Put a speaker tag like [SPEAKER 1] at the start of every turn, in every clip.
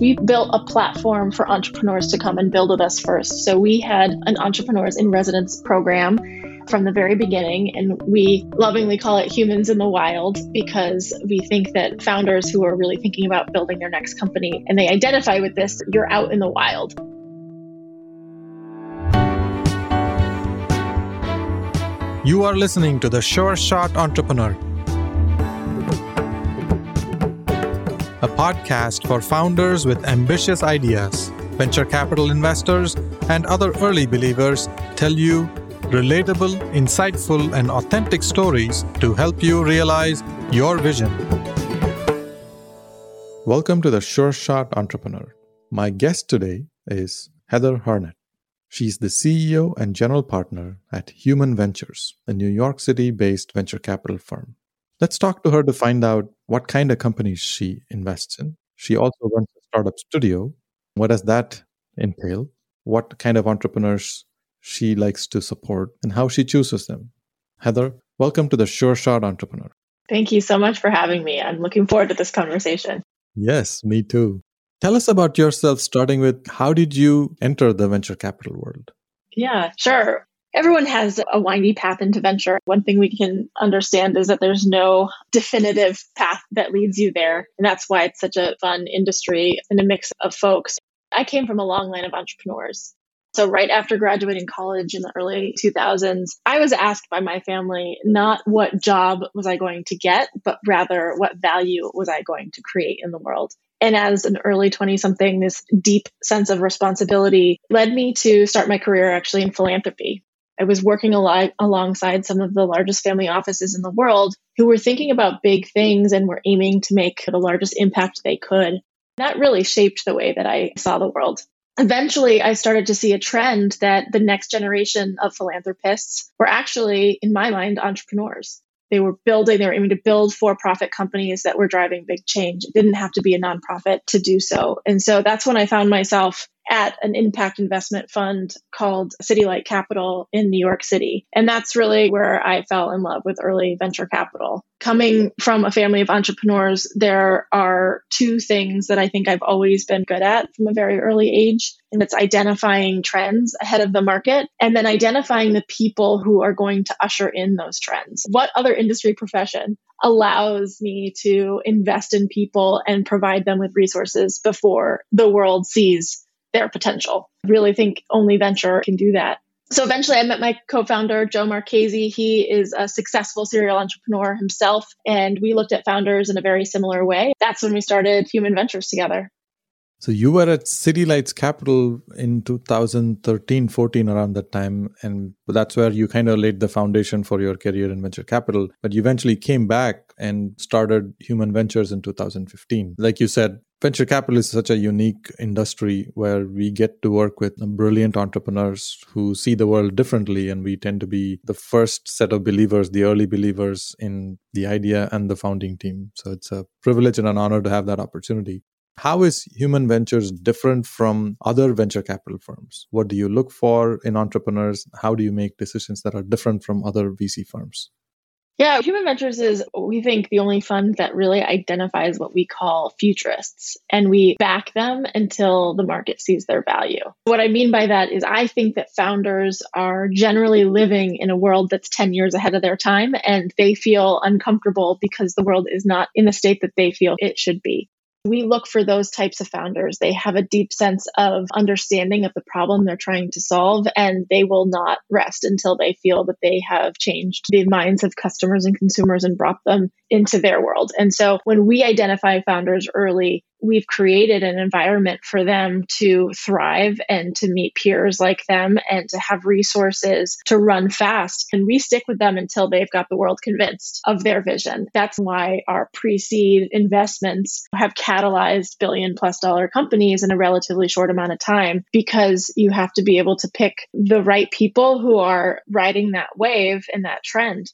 [SPEAKER 1] we built a platform for entrepreneurs to come and build with us first. So we had an entrepreneurs in residence program from the very beginning. And we lovingly call it humans in the wild because we think that founders who are really thinking about building their next company and they identify with this, you're out in the wild.
[SPEAKER 2] You are listening to the Sure Shot Entrepreneur, a podcast for founders with ambitious ideas. Venture capital investors and other early believers tell you relatable, insightful, and authentic stories to help you realize your vision. Welcome to the Sure Shot Entrepreneur. My guest today is Heather Hartnett. She's the CEO and general partner at Human Ventures, a New York City based venture capital firm. Let's talk to her to find out what kind of companies she invests in. She also runs a startup studio. What does that entail? What kind of entrepreneurs she likes to support and how she chooses them. Heather, welcome to the Sure Shot Entrepreneur.
[SPEAKER 1] Thank you so much for having me. I'm looking forward to this conversation.
[SPEAKER 2] Yes, me too. Tell us about yourself, starting with how did you enter the venture capital world?
[SPEAKER 1] Yeah, sure. Everyone has a windy path into venture. One thing we can understand is that there's no definitive path that leads you there. And that's why it's such a fun industry and a mix of folks. I came from a long line of entrepreneurs. So, right after graduating college in the early 2000s, I was asked by my family not what job was I going to get, but rather what value was I going to create in the world. And as an early 20 something, this deep sense of responsibility led me to start my career actually in philanthropy. I was working a lot alongside some of the largest family offices in the world who were thinking about big things and were aiming to make the largest impact they could. That really shaped the way that I saw the world eventually I started to see a trend that the next generation of philanthropists were actually, in my mind, entrepreneurs. They were building, they were aiming to build for profit companies that were driving big change. It didn't have to be a nonprofit to do so. And so that's when I found myself at an impact investment fund called CityLight Capital in New York City. And that's really where I fell in love with early venture capital. Coming from a family of entrepreneurs, there are two things that I think I've always been good at from a very early age. And it's identifying trends ahead of the market and then identifying the people who are going to usher in those trends. What other industry profession allows me to invest in people and provide them with resources before the world sees their potential. I really think only venture can do that. So eventually I met my co-founder, Joe Marchese. He is a successful serial entrepreneur himself. And we looked at founders in a very similar way. That's when we started Human Ventures together.
[SPEAKER 2] So you were at City Lights Capital in 2013, 14, around that time. And that's where you kind of laid the foundation for your career in venture capital. But you eventually came back and started Human Ventures in 2015. Like you said, venture capital is such a unique industry where we get to work with brilliant entrepreneurs who see the world differently. And we tend to be the first set of believers, the early believers in the idea and the founding team. So it's a privilege and an honor to have that opportunity. How is Human Ventures different from other venture capital firms? What do you look for in entrepreneurs? How do you make decisions that are different from other VC firms?
[SPEAKER 1] Yeah, Human Ventures is, we think, the only fund that really identifies what we call futurists, and we back them until the market sees their value. What I mean by that is, I think that founders are generally living in a world that's 10 years ahead of their time, and they feel uncomfortable because the world is not in the state that they feel it should be. We look for those types of founders. They have a deep sense of understanding of the problem they're trying to solve, and they will not rest until they feel that they have changed the minds of customers and consumers and brought them into their world. And so when we identify founders early, we've created an environment for them to thrive and to meet peers like them and to have resources to run fast. And we stick with them until they've got the world convinced of their vision. That's why our pre seed investments have catalyzed billion plus dollar companies in a relatively short amount of time because you have to be able to pick the right people who are riding that wave and that trend.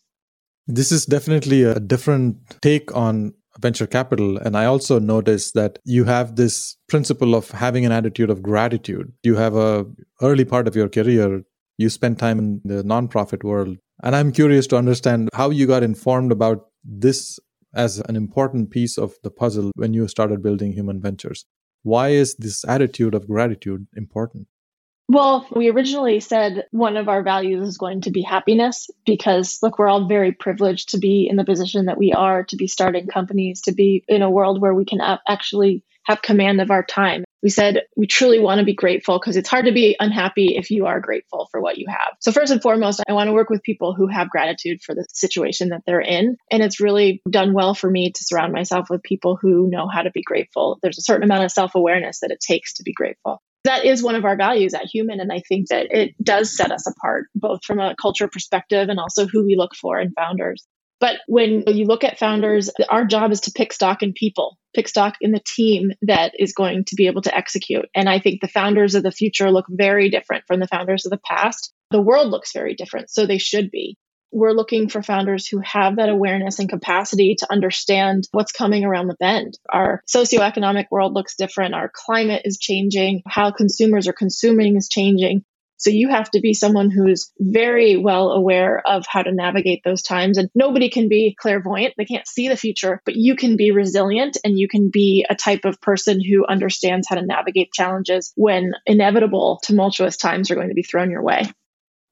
[SPEAKER 2] This is definitely a different take on venture capital. And I also noticed that you have this principle of having an attitude of gratitude. You have a early part of your career, you spent time in the nonprofit world. And I'm curious to understand how you got informed about this as an important piece of the puzzle when you started building human ventures. Why is this attitude of gratitude important?
[SPEAKER 1] Well, we originally said one of our values is going to be happiness because, look, we're all very privileged to be in the position that we are, to be starting companies, to be in a world where we can actually have command of our time. We said we truly want to be grateful because it's hard to be unhappy if you are grateful for what you have. So, first and foremost, I want to work with people who have gratitude for the situation that they're in. And it's really done well for me to surround myself with people who know how to be grateful. There's a certain amount of self awareness that it takes to be grateful that is one of our values at Human. And I think that it does set us apart, both from a culture perspective and also who we look for in founders. But when you look at founders, our job is to pick stock in people, pick stock in the team that is going to be able to execute. And I think the founders of the future look very different from the founders of the past. The world looks very different, so they should be we're looking for founders who have that awareness and capacity to understand what's coming around the bend. Our socioeconomic world looks different. Our climate is changing. How consumers are consuming is changing. So you have to be someone who's very well aware of how to navigate those times. And nobody can be clairvoyant. They can't see the future, but you can be resilient and you can be a type of person who understands how to navigate challenges when inevitable tumultuous times are going to be thrown your way.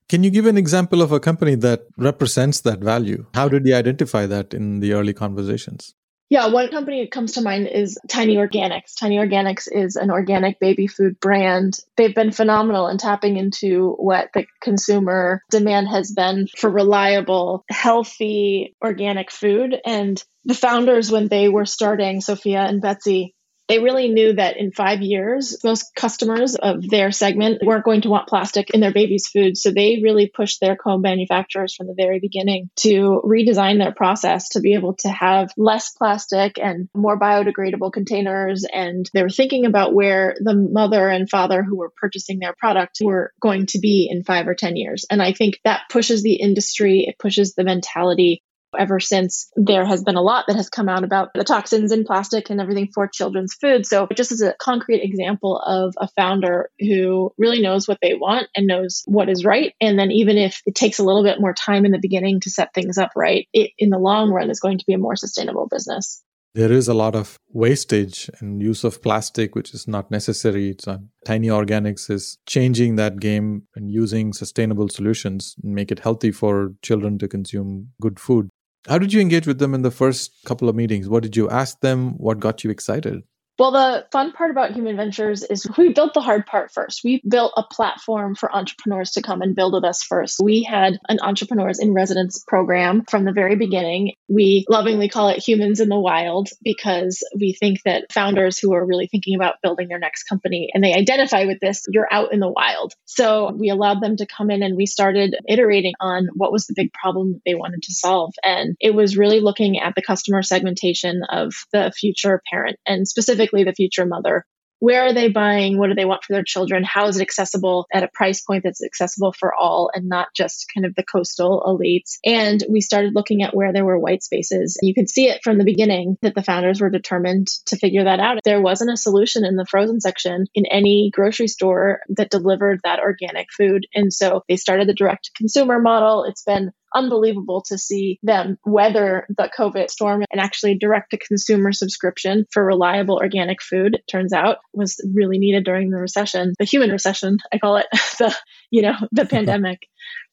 [SPEAKER 2] Can you give an example of a company that represents that value? How did you identify that in the early conversations?
[SPEAKER 1] Yeah, one company that comes to mind is Tiny Organics. Tiny Organics is an organic baby food brand. They've been phenomenal in tapping into what the consumer demand has been for reliable, healthy, organic food. And the founders, when they were starting, Sophia and Betsy, they really knew that in five years, most customers of their segment weren't going to want plastic in their baby's food. So they really pushed their co manufacturers from the very beginning to redesign their process to be able to have less plastic and more biodegradable containers. And they were thinking about where the mother and father who were purchasing their product were going to be in five or 10 years. And I think that pushes the industry, it pushes the mentality ever since there has been a lot that has come out about the toxins in plastic and everything for children's food. So, just as a concrete example of a founder who really knows what they want and knows what is right. And then, even if it takes a little bit more time in the beginning to set things up right, it in the long run is going to be a more sustainable business.
[SPEAKER 2] There is a lot of wastage and use of plastic, which is not necessary. It's Tiny Organics is changing that game and using sustainable solutions and make it healthy for children to consume good food. How did you engage with them in the first couple of meetings? What did you ask them? What got you excited?
[SPEAKER 1] Well, the fun part about Human Ventures is we built the hard part first. We built a platform for entrepreneurs to come and build with us first. We had an entrepreneurs in residence program from the very beginning. We lovingly call it humans in the wild because we think that founders who are really thinking about building their next company and they identify with this, you're out in the wild. So we allowed them to come in and we started iterating on what was the big problem they wanted to solve. And it was really looking at the customer segmentation of the future parent and specifically specifically the future mother. Where are they buying? What do they want for their children? How is it accessible at a price point that's accessible for all and not just kind of the coastal elites? And we started looking at where there were white spaces. You could see it from the beginning that the founders were determined to figure that out. There wasn't a solution in the frozen section in any grocery store that delivered that organic food. And so they started the direct consumer model. It's been unbelievable to see them weather the COVID storm and actually direct to consumer subscription for reliable organic food, it turns out was really needed during the recession, the human recession, I call it, the, you know, the pandemic.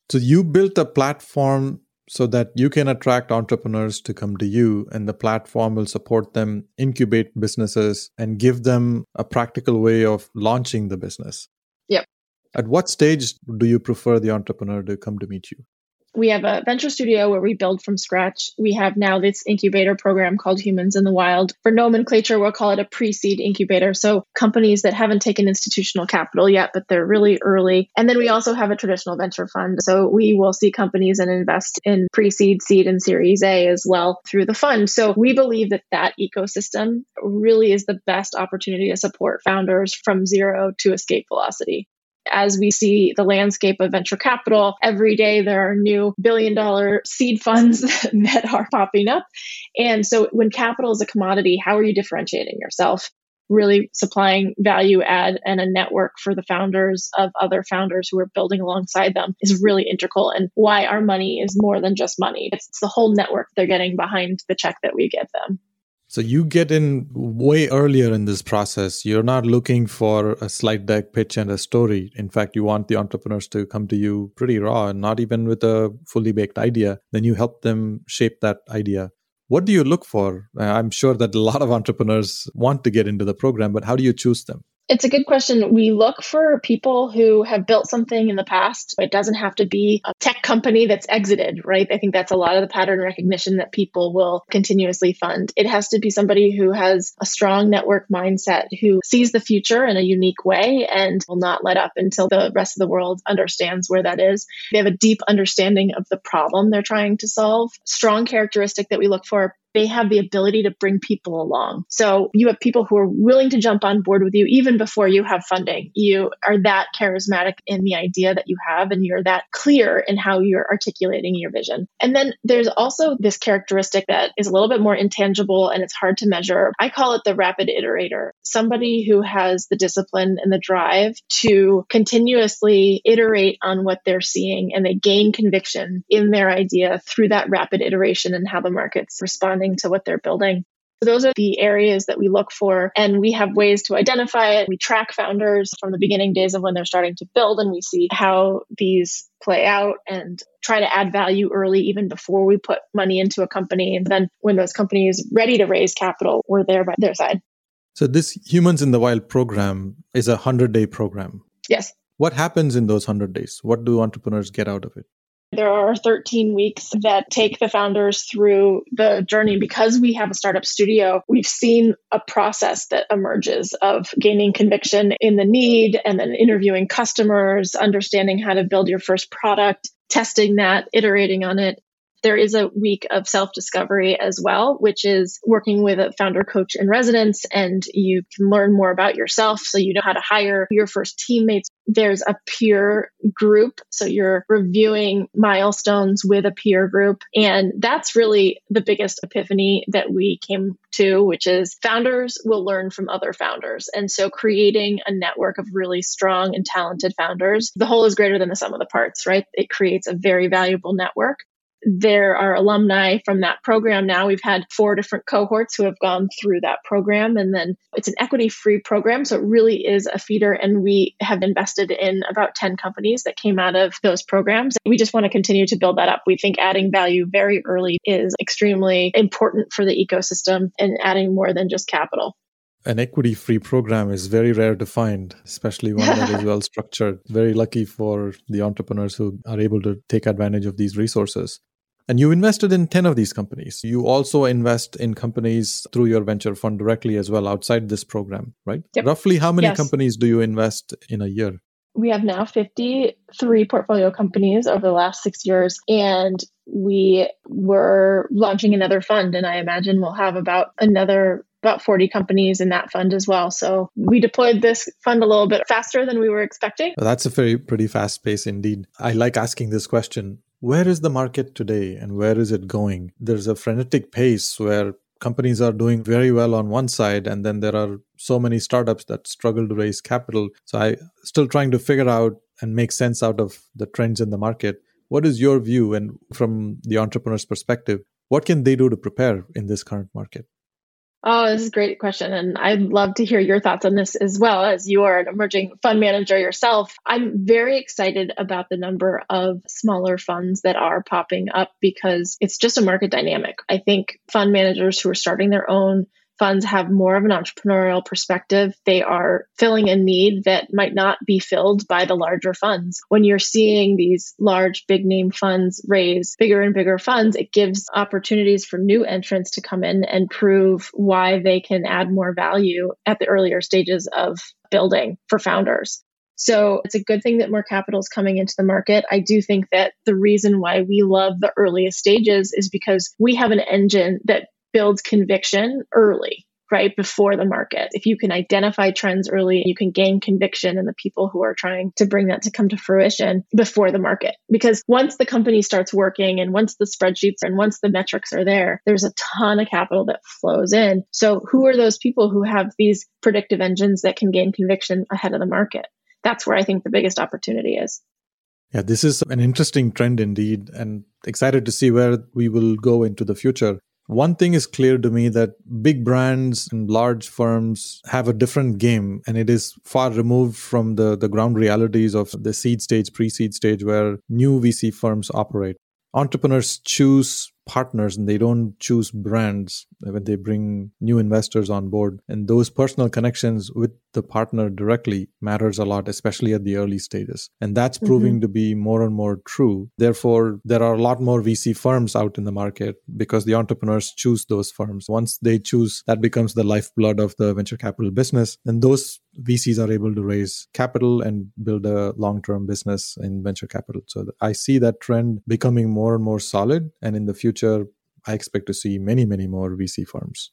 [SPEAKER 2] So you built a platform so that you can attract entrepreneurs to come to you and the platform will support them incubate businesses and give them a practical way of launching the business.
[SPEAKER 1] Yep.
[SPEAKER 2] At what stage do you prefer the entrepreneur to come to meet you?
[SPEAKER 1] We have a venture studio where we build from scratch. We have now this incubator program called Humans in the Wild. For nomenclature, we'll call it a pre seed incubator. So companies that haven't taken institutional capital yet, but they're really early. And then we also have a traditional venture fund. So we will see companies and invest in pre seed, seed, and series A as well through the fund. So we believe that that ecosystem really is the best opportunity to support founders from zero to escape velocity as we see the landscape of venture capital, every day there are new billion dollar seed funds that are popping up. And so when capital is a commodity, how are you differentiating yourself? Really supplying value add and a network for the founders of other founders who are building alongside them is really integral and why our money is more than just money. It's, the whole network they're getting behind the check that we give them.
[SPEAKER 2] So you get in way earlier in this process. You're not looking for a slide deck pitch and a story. In fact, you want the entrepreneurs to come to you pretty raw and not even with a fully baked idea. Then you help them shape that idea. What do you look for? Uh, I'm sure that a lot of entrepreneurs want to get into the program, but how do you choose them?
[SPEAKER 1] It's a good question. We look for people who have built something in the past. It doesn't have to be a tech company that's exited, right? I think that's a lot of the pattern recognition that people will continuously fund. It has to be somebody who has a strong network mindset, who sees the future in a unique way and will not let up until the rest of the world understands where that is. They have a deep understanding of the problem they're trying to solve. Strong characteristic that we look for they have the ability to bring people along. So you have people who are willing to jump on board with you even before you have funding. You are that charismatic in the idea that you have, and you're that clear in how you're articulating your vision. And then there's also this characteristic that is a little bit more intangible and it's hard to measure. I call it the rapid iterator somebody who has the discipline and the drive to continuously iterate on what they're seeing and they gain conviction in their idea through that rapid iteration and how the market's responding responding to what they're building. So those are the areas that we look for, and we have ways to identify it. We track founders from the beginning days of when they're starting to build, and we see how these play out and try to add value early, even before we put money into a company. And then when those companies ready to raise capital, we're there by their side.
[SPEAKER 2] So this Humans in the Wild program is a 100 day program.
[SPEAKER 1] Yes.
[SPEAKER 2] What happens in those 100 days? What do entrepreneurs get out of it?
[SPEAKER 1] There are 13 weeks that take the founders through the journey. Because we have a startup studio, we've seen a process that emerges of gaining conviction in the need and then interviewing customers, understanding how to build your first product, testing that, iterating on it, there is a week of self discovery as well, which is working with a founder coach in residence, and you can learn more about yourself so you know how to hire your first teammates. There's a peer group. So you're reviewing milestones with a peer group. And that's really the biggest epiphany that we came to, which is founders will learn from other founders. And so creating a network of really strong and talented founders, the whole is greater than the sum of the parts, right? It creates a very valuable network there are alumni from that program now. We've had four different cohorts who have gone through that program. And then it's an equity free program. So it really is a feeder. And we have invested in about 10 companies that came out of those programs. We just want to continue to build that up. We think adding value very early is extremely important for the ecosystem and adding more than just capital
[SPEAKER 2] an equity free program is very rare to find, especially one that is well structured. Very lucky for the entrepreneurs who are able to take advantage of these resources. And you invested in 10 of these companies. You also invest in companies through your venture fund directly as well outside this program, right? Yep. Roughly how many yes. companies do you invest in a year?
[SPEAKER 1] We have now 53 portfolio companies over the last six years, and we were launching another fund. And I imagine we'll have about another about 40 companies in that fund as well. So we deployed this fund a little bit faster than we were expecting.
[SPEAKER 2] Well, that's a very pretty fast pace indeed. I like asking this question where is the market today and where is it going? There's a frenetic pace where companies are doing very well on one side and then there are so many startups that struggle to raise capital. So I still trying to figure out and make sense out of the trends in the market. What is your view and from the entrepreneur's perspective, what can they do to prepare in this current market?
[SPEAKER 1] Oh, this is a great question. And I'd love to hear your thoughts on this as well as you are an emerging fund manager yourself. I'm very excited about the number of smaller funds that are popping up because it's just a market dynamic. I think fund managers who are starting their own funds have more of an entrepreneurial perspective. They are filling a need that might not be filled by the larger funds. When you're seeing these large, big name funds raise bigger and bigger funds, it gives opportunities for new entrants to come in and prove why they can add more value at the earlier stages of building for founders. So it's a good thing that more capital is coming into the market. I do think that the reason why we love the earliest stages is because we have an engine that builds conviction early right before the market. If you can identify trends early, you can gain conviction in the people who are trying to bring that to come to fruition before the market. Because once the company starts working and once the spreadsheets and once the metrics are there, there's a ton of capital that flows in. So who are those people who have these predictive engines that can gain conviction ahead of the market? That's where I think the biggest opportunity is.
[SPEAKER 2] Yeah, this is an interesting trend indeed, and excited to see where we will go into the future. One thing is clear to me that big brands and large firms have a different game, and it is far removed from the, the ground realities of the seed stage, pre seed stage, where new VC firms operate. Entrepreneurs choose partners and they don't choose brands when they bring new investors on board and those personal connections with the partner directly matters a lot especially at the early stages and that's mm-hmm. proving to be more and more true therefore there are a lot more vc firms out in the market because the entrepreneurs choose those firms once they choose that becomes the lifeblood of the venture capital business and those VCs are able to raise capital and build a long term business in venture capital. So I see that trend becoming more and more solid. And in the future, I expect to see many, many more VC firms.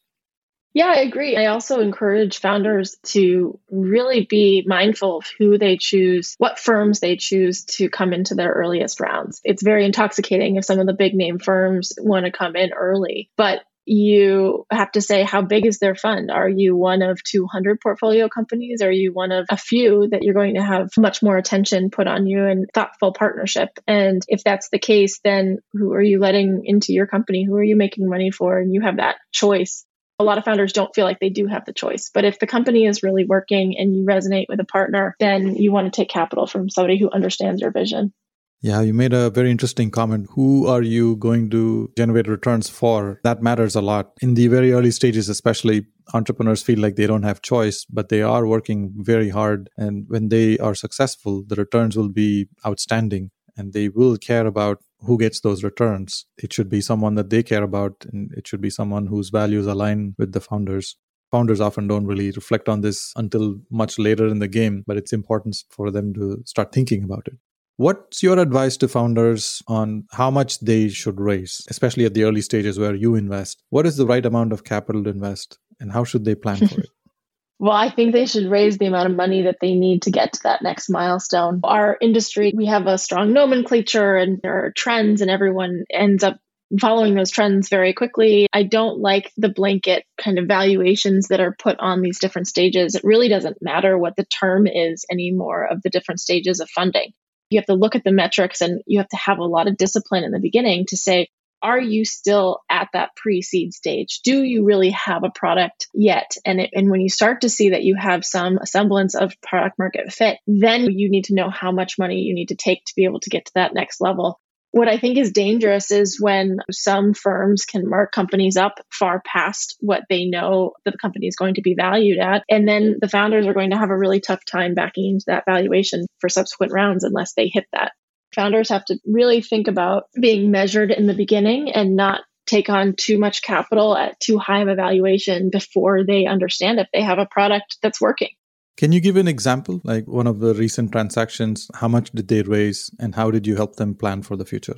[SPEAKER 1] Yeah, I agree. I also encourage founders to really be mindful of who they choose, what firms they choose to come into their earliest rounds. It's very intoxicating if some of the big name firms want to come in early, but you have to say how big is their fund? Are you one of 200 portfolio companies? Are you one of a few that you're going to have much more attention put on you and thoughtful partnership? And if that's the case then who are you letting into your company? Who are you making money for? And you have that choice a lot of founders don't feel like they do have the choice. But if the company is really working and you resonate with a partner, then you want to take capital from somebody who understands your vision.
[SPEAKER 2] Yeah, you made a very interesting comment. Who are you going to generate returns for? That matters a lot. In the very early stages, especially, entrepreneurs feel like they don't have choice, but they are working very hard. And when they are successful, the returns will be outstanding and they will care about who gets those returns. It should be someone that they care about, and it should be someone whose values align with the founders. Founders often don't really reflect on this until much later in the game, but it's important for them to start thinking about it. What's your advice to founders on how much they should raise, especially at the early stages where you invest? What is the right amount of capital to invest, and how should they plan for it?
[SPEAKER 1] Well, I think they should raise the amount of money that they need to get to that next milestone. Our industry, we have a strong nomenclature and there are trends, and everyone ends up following those trends very quickly. I don't like the blanket kind of valuations that are put on these different stages. It really doesn't matter what the term is anymore of the different stages of funding you have to look at the metrics and you have to have a lot of discipline in the beginning to say, are you still at that pre-seed stage? Do you really have a product yet? And it, and when you start to see that you have some semblance of product market fit, then you need to know how much money you need to take to be able to get to that next level. What I think is dangerous is when some firms can mark companies up far past what they know that the company is going to be valued at. And then the founders are going to have a really tough time backing into that valuation for subsequent rounds unless they hit that. Founders have to really think about being measured in the beginning and not take on too much capital at too high of a valuation before they understand if they have a product that's working.
[SPEAKER 2] Can you give an example, like one of the recent transactions? How much did they raise, and how did you help them plan for the future?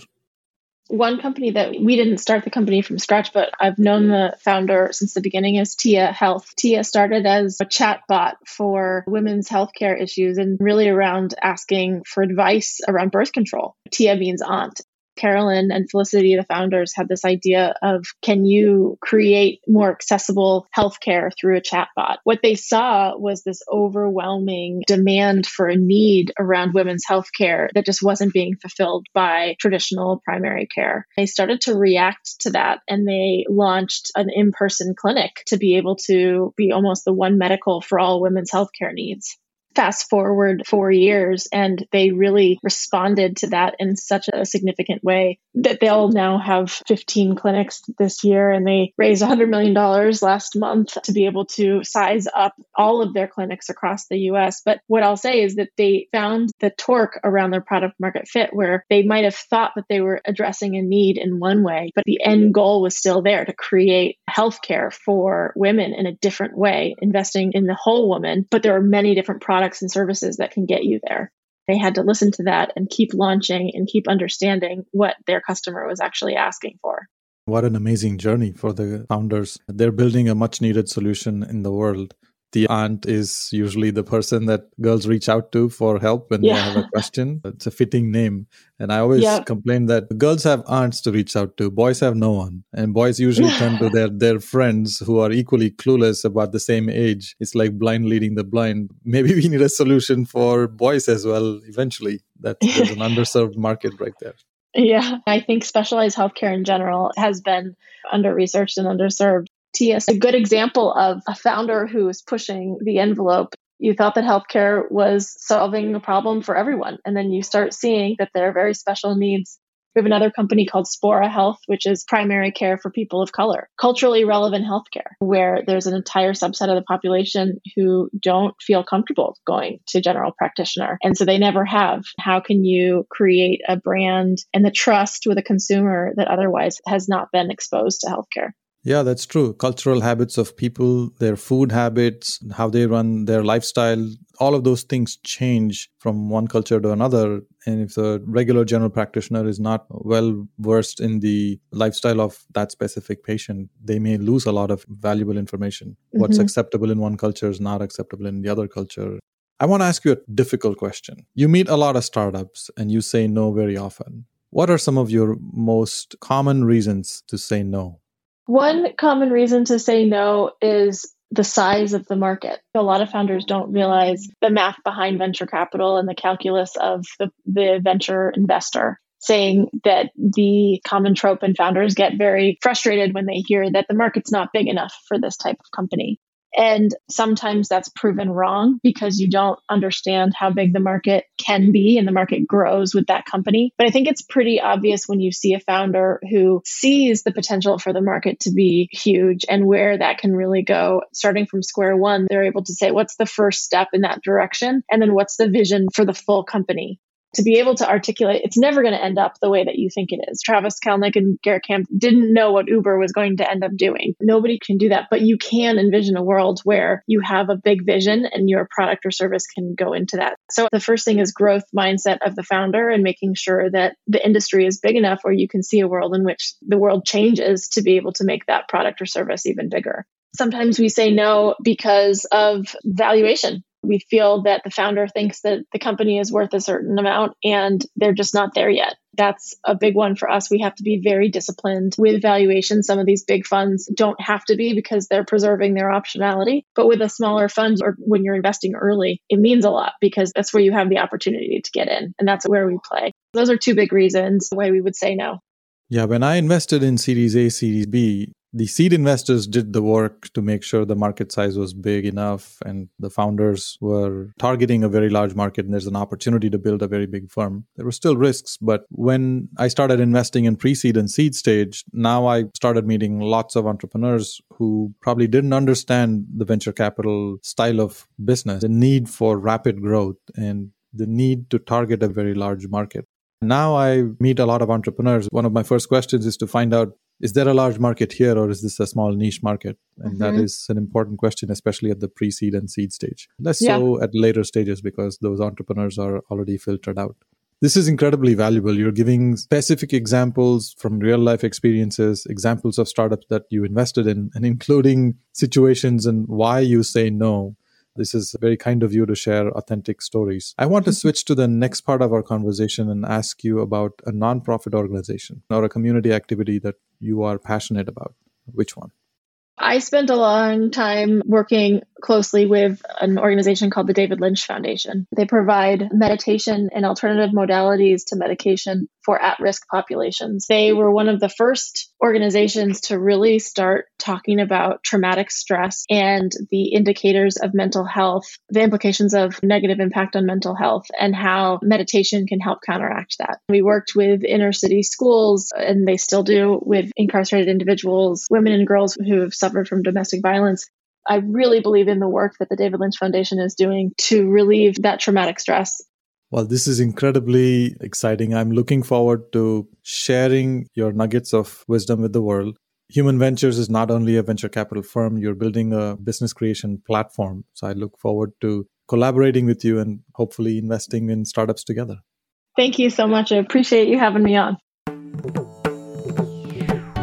[SPEAKER 1] One company that we didn't start the company from scratch, but I've known the founder since the beginning is Tia Health. Tia started as a chat bot for women's healthcare issues and really around asking for advice around birth control. Tia means aunt. Carolyn and Felicity, the founders, had this idea of can you create more accessible healthcare through a chatbot? What they saw was this overwhelming demand for a need around women's healthcare that just wasn't being fulfilled by traditional primary care. They started to react to that and they launched an in person clinic to be able to be almost the one medical for all women's healthcare needs fast forward four years and they really responded to that in such a significant way that they'll now have 15 clinics this year and they raised $100 million last month to be able to size up all of their clinics across the US. But what I'll say is that they found the torque around their product market fit where they might have thought that they were addressing a need in one way, but the end goal was still there to create healthcare for women in a different way, investing in the whole woman. But there are many different products products and services that can get you there. They had to listen to that and keep launching and keep understanding what their customer was actually asking for.
[SPEAKER 2] What an amazing journey for the founders. They're building a much needed solution in the world the aunt is usually the person that girls reach out to for help when yeah. they have a question. It's a fitting name. And I always yeah. complain that girls have aunts to reach out to, boys have no one. And boys usually turn to their, their friends who are equally clueless about the same age. It's like blind leading the blind. Maybe we need a solution for boys as well eventually. That there's an underserved market right there.
[SPEAKER 1] Yeah, I think specialized healthcare in general has been under researched and underserved. TS, a good example of a founder who is pushing the envelope. You thought that healthcare was solving a problem for everyone. And then you start seeing that there are very special needs we have another company called Spora Health, which is primary care for people of color, culturally relevant healthcare, where there's an entire subset of the population who don't feel comfortable going to general practitioner. And so they never have. How can you create a brand and the trust with a consumer that otherwise has not been exposed to healthcare?
[SPEAKER 2] Yeah, that's true. Cultural habits of people, their food habits, how they run their lifestyle, all of those things change from one culture to another. And if the regular general practitioner is not well versed in the lifestyle of that specific patient, they may lose a lot of valuable information. Mm-hmm. What's acceptable in one culture is not acceptable in the other culture. I want to ask you a difficult question. You meet a lot of startups and you say no very often. What are some of your most common reasons to say no?
[SPEAKER 1] One common reason to say no is the size of the market. A lot of founders don't realize the math behind venture capital and the calculus of the, the venture investor saying that the common trope and founders get very frustrated when they hear that the market's not big enough for this type of company. And sometimes that's proven wrong because you don't understand how big the market can be and the market grows with that company. But I think it's pretty obvious when you see a founder who sees the potential for the market to be huge and where that can really go. Starting from square one, they're able to say, what's the first step in that direction? And then what's the vision for the full company? To be able to articulate it's never going to end up the way that you think it is. Travis Kalanick and Garrett Camp didn't know what Uber was going to end up doing. Nobody can do that, but you can envision a world where you have a big vision and your product or service can go into that. So the first thing is growth mindset of the founder and making sure that the industry is big enough where you can see a world in which the world changes to be able to make that product or service even bigger. Sometimes we say no because of valuation we feel that the founder thinks that the company is worth a certain amount and they're just not there yet. That's a big one for us. We have to be very disciplined with valuation. Some of these big funds don't have to be because they're preserving their optionality. But with a smaller fund or when you're investing early, it means a lot because that's where you have the opportunity to get in. And that's where we play. Those are two big reasons why we would say no.
[SPEAKER 2] Yeah, when I invested in Series A, Series B, the seed investors did the work to make sure the market size was big enough and the founders were targeting a very large market and there's an opportunity to build a very big firm. There were still risks, but when I started investing in pre seed and seed stage, now I started meeting lots of entrepreneurs who probably didn't understand the venture capital style of business, the need for rapid growth and the need to target a very large market. Now I meet a lot of entrepreneurs. One of my first questions is to find out is there a large market here or is this a small niche market? And mm-hmm. that is an important question, especially at the pre seed and seed stage. Less yeah. so at later stages because those entrepreneurs are already filtered out. This is incredibly valuable. You're giving specific examples from real life experiences, examples of startups that you invested in, and including situations and why you say no this is very kind of you to share authentic stories. I want to switch to the next part of our conversation and ask you about a nonprofit organization or a community activity that you are passionate about. Which one?
[SPEAKER 1] I spent a long time working closely with an organization called the David Lynch Foundation. They provide meditation and alternative modalities to medication for at risk populations. They were one of the first organizations to really start talking about traumatic stress and the indicators of mental health, the implications of negative impact on mental health, and how meditation can help counteract that. We worked with inner city schools, and they still do, with incarcerated individuals, women and girls who have suffered from domestic violence. I really believe in the work that the David Lynch Foundation is doing to relieve that traumatic stress
[SPEAKER 2] well, this is incredibly exciting. I'm looking forward to sharing your nuggets of wisdom with the world. Human Ventures is not only a venture capital firm, you're building a business creation platform. So I look forward to collaborating with you and hopefully investing in startups together.
[SPEAKER 1] Thank you so much. I appreciate you having me on.